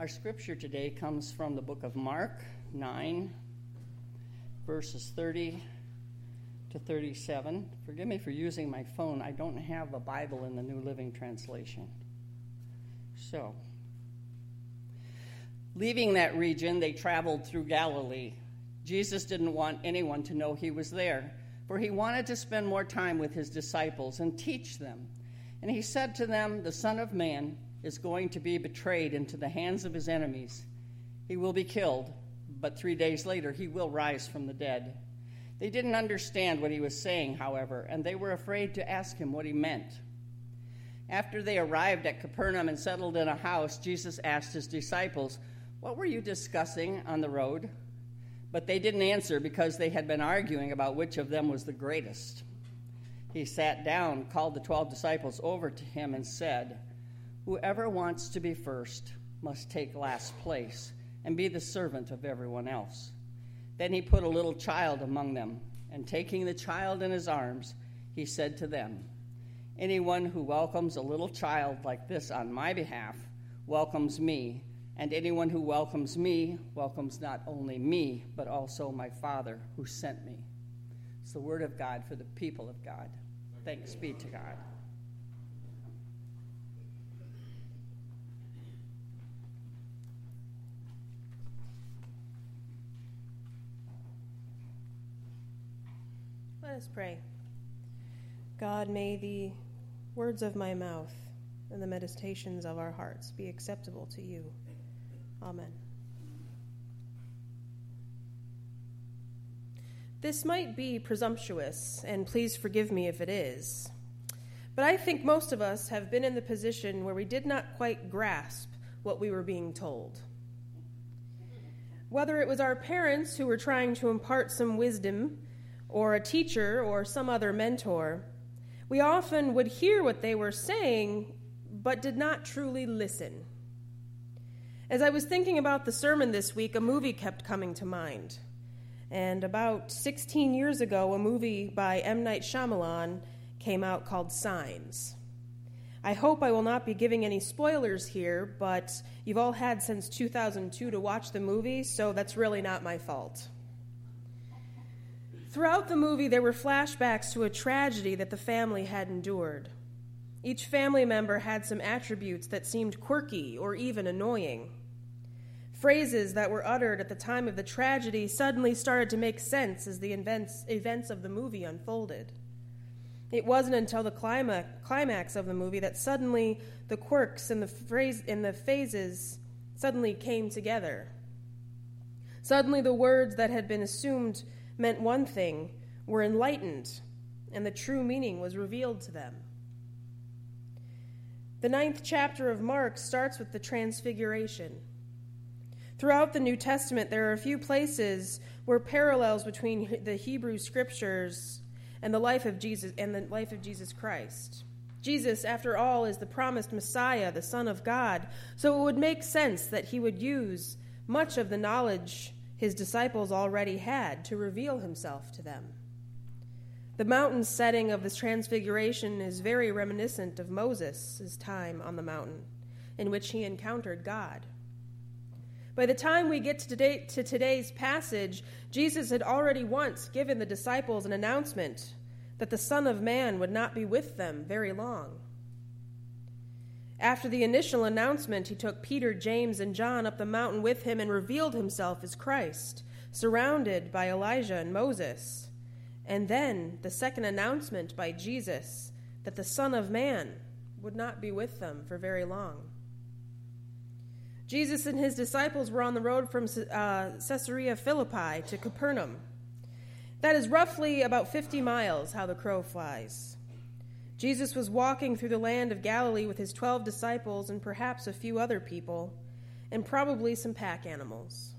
Our scripture today comes from the book of Mark 9, verses 30 to 37. Forgive me for using my phone. I don't have a Bible in the New Living Translation. So, leaving that region, they traveled through Galilee. Jesus didn't want anyone to know he was there, for he wanted to spend more time with his disciples and teach them. And he said to them, The Son of Man is going to be betrayed into the hands of his enemies. He will be killed, but three days later he will rise from the dead. They didn't understand what he was saying, however, and they were afraid to ask him what he meant. After they arrived at Capernaum and settled in a house, Jesus asked his disciples, What were you discussing on the road? But they didn't answer because they had been arguing about which of them was the greatest. He sat down, called the twelve disciples over to him, and said, Whoever wants to be first must take last place and be the servant of everyone else. Then he put a little child among them, and taking the child in his arms, he said to them, Anyone who welcomes a little child like this on my behalf welcomes me, and anyone who welcomes me welcomes not only me, but also my Father who sent me. It's the word of God for the people of God. Thanks be to God. Let us pray. God, may the words of my mouth and the meditations of our hearts be acceptable to you. Amen. This might be presumptuous, and please forgive me if it is. But I think most of us have been in the position where we did not quite grasp what we were being told. Whether it was our parents who were trying to impart some wisdom or a teacher or some other mentor, we often would hear what they were saying, but did not truly listen. As I was thinking about the sermon this week, a movie kept coming to mind. And about 16 years ago, a movie by M. Night Shyamalan came out called Signs. I hope I will not be giving any spoilers here, but you've all had since 2002 to watch the movie, so that's really not my fault. Throughout the movie, there were flashbacks to a tragedy that the family had endured. Each family member had some attributes that seemed quirky or even annoying. Phrases that were uttered at the time of the tragedy suddenly started to make sense as the events, events of the movie unfolded. It wasn't until the climax, of the movie that suddenly the quirks and the, phrase, and the phases suddenly came together. Suddenly, the words that had been assumed meant one thing were enlightened, and the true meaning was revealed to them. The ninth chapter of Mark starts with the Transfiguration. Throughout the New Testament, there are a few places where parallels between the Hebrew scriptures and the life of Jesus and the life of Jesus Christ. Jesus, after all, is the promised Messiah, the Son of God, so it would make sense that he would use much of the knowledge his disciples already had to reveal himself to them. The mountain setting of this transfiguration is very reminiscent of Moses' time on the mountain, in which he encountered God. By the time we get to, today, to today's passage, Jesus had already once given the disciples an announcement that the Son of Man would not be with them very long. After the initial announcement, he took Peter, James, and John up the mountain with him and revealed himself as Christ, surrounded by Elijah and Moses. And then the second announcement by Jesus that the Son of Man would not be with them for very long. Jesus and his disciples were on the road from uh, Caesarea Philippi to Capernaum. That is roughly about 50 miles, how the crow flies. Jesus was walking through the land of Galilee with his twelve disciples and perhaps a few other people, and probably some pack animals.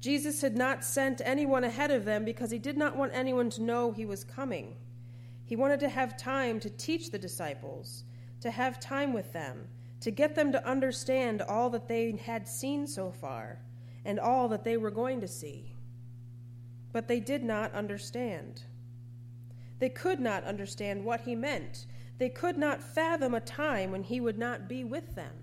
Jesus had not sent anyone ahead of them because he did not want anyone to know he was coming. He wanted to have time to teach the disciples, to have time with them, to get them to understand all that they had seen so far and all that they were going to see. But they did not understand. They could not understand what he meant. They could not fathom a time when he would not be with them.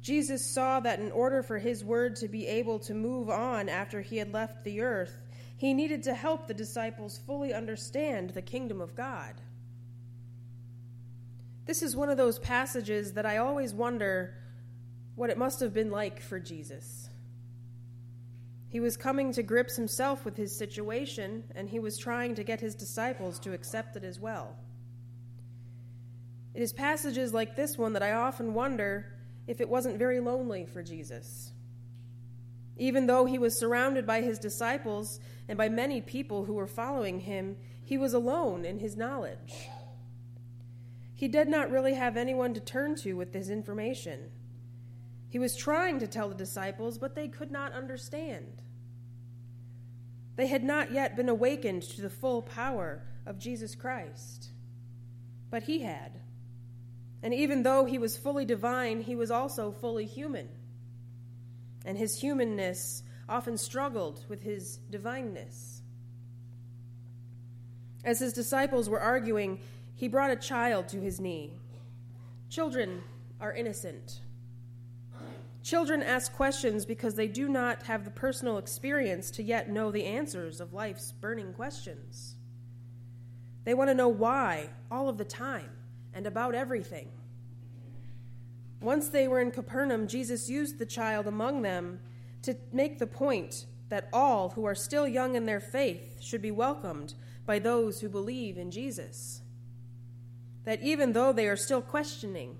Jesus saw that in order for his word to be able to move on after he had left the earth, he needed to help the disciples fully understand the kingdom of God. This is one of those passages that I always wonder what it must have been like for Jesus. He was coming to grips himself with his situation, and he was trying to get his disciples to accept it as well. It is passages like this one that I often wonder if it wasn't very lonely for Jesus. Even though he was surrounded by his disciples and by many people who were following him, he was alone in his knowledge. He did not really have anyone to turn to with this information. He was trying to tell the disciples, but they could not understand. They had not yet been awakened to the full power of Jesus Christ, but he had. And even though he was fully divine, he was also fully human. And his humanness often struggled with his divineness. As his disciples were arguing, he brought a child to his knee. Children are innocent. Children ask questions because they do not have the personal experience to yet know the answers of life's burning questions. They want to know why all of the time and about everything. Once they were in Capernaum, Jesus used the child among them to make the point that all who are still young in their faith should be welcomed by those who believe in Jesus. That even though they are still questioning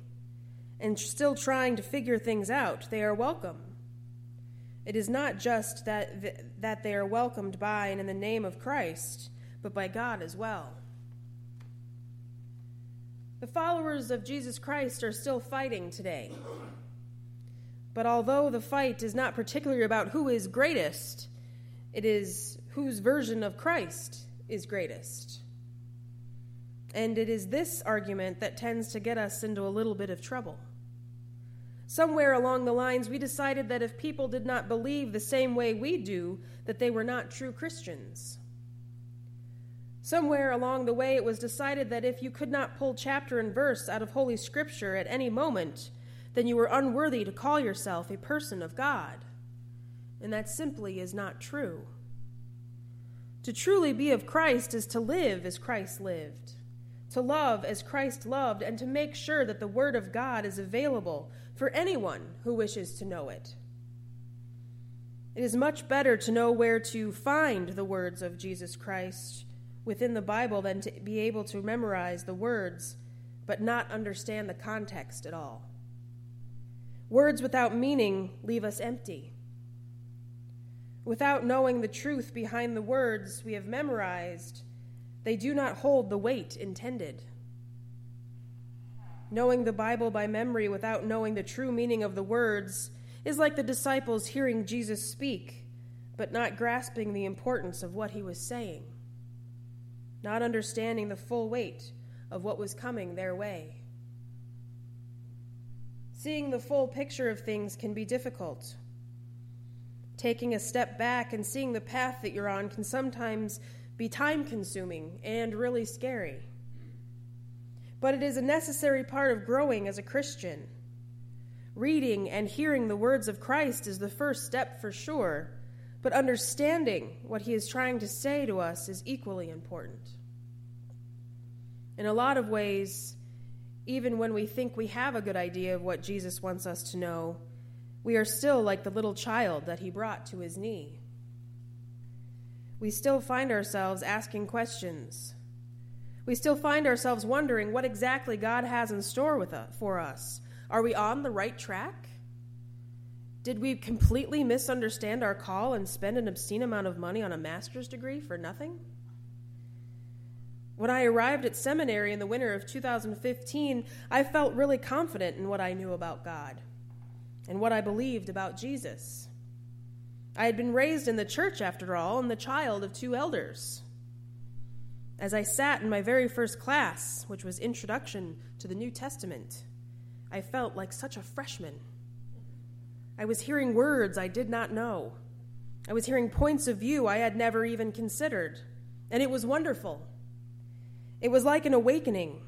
and still trying to figure things out, they are welcome. It is not just that, that they are welcomed by and in the name of Christ, but by God as well. The followers of Jesus Christ are still fighting today. But although the fight is not particularly about who is greatest, it is whose version of Christ is greatest. And it is this argument that tends to get us into a little bit of trouble. Somewhere along the lines, we decided that if people did not believe the same way we do, that they were not true Christians. Somewhere along the way, it was decided that if you could not pull chapter and verse out of Holy Scripture at any moment, then you were unworthy to call yourself a person of God. And that simply is not true. To truly be of Christ is to live as Christ lived, to love as Christ loved, and to make sure that the Word of God is available for anyone who wishes to know it. It is much better to know where to find the words of Jesus Christ within the Bible than to be able to memorize the words but not understand the context at all. Words without meaning leave us empty. Without knowing the truth behind the words we have memorized, they do not hold the weight intended. Knowing the Bible by memory without knowing the true meaning of the words is like the disciples hearing Jesus speak, but not grasping the importance of what he was saying not understanding the full weight of what was coming their way. Seeing the full picture of things can be difficult. Taking a step back and seeing the path that you're on can sometimes be time consuming and really scary. But it is a necessary part of growing as a Christian. Reading and hearing the words of Christ is the first step for sure but understanding what he is trying to say to us is equally important. In a lot of ways, even when we think we have a good idea of what Jesus wants us to know, we are still like the little child that he brought to his knee. We still find ourselves asking questions. We still find ourselves wondering what exactly God has in store with us, for us. Are we on the right track? Did we completely misunderstand our call and spend an obscene amount of money on a master's degree for nothing? When I arrived at seminary in the winter of 2015, I felt really confident in what I knew about God and what I believed about Jesus. I had been raised in the church, after all, and the child of two elders. As I sat in my very first class, which was Introduction to the New Testament, I felt like such a freshman. I was hearing words I did not know. I was hearing points of view I had never even considered. And it was wonderful. It was like an awakening.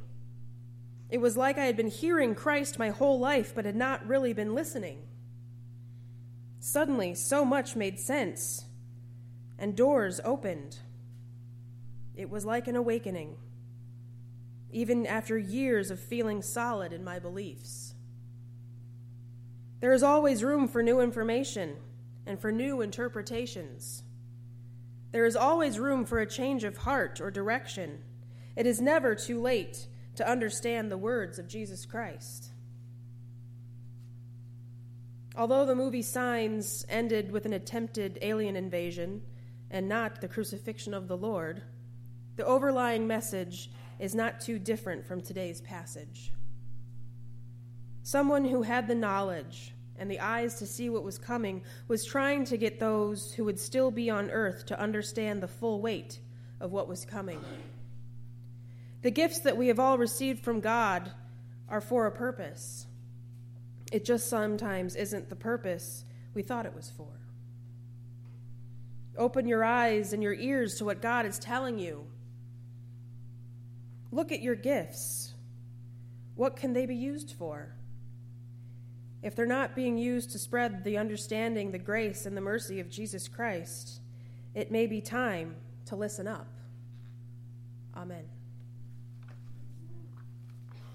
It was like I had been hearing Christ my whole life, but had not really been listening. Suddenly, so much made sense, and doors opened. It was like an awakening, even after years of feeling solid in my beliefs. There is always room for new information and for new interpretations. There is always room for a change of heart or direction. It is never too late to understand the words of Jesus Christ. Although the movie Signs ended with an attempted alien invasion and not the crucifixion of the Lord, the overlying message is not too different from today's passage. Someone who had the knowledge and the eyes to see what was coming was trying to get those who would still be on earth to understand the full weight of what was coming. The gifts that we have all received from God are for a purpose. It just sometimes isn't the purpose we thought it was for. Open your eyes and your ears to what God is telling you. Look at your gifts. What can they be used for? If they're not being used to spread the understanding, the grace, and the mercy of Jesus Christ, it may be time to listen up. Amen.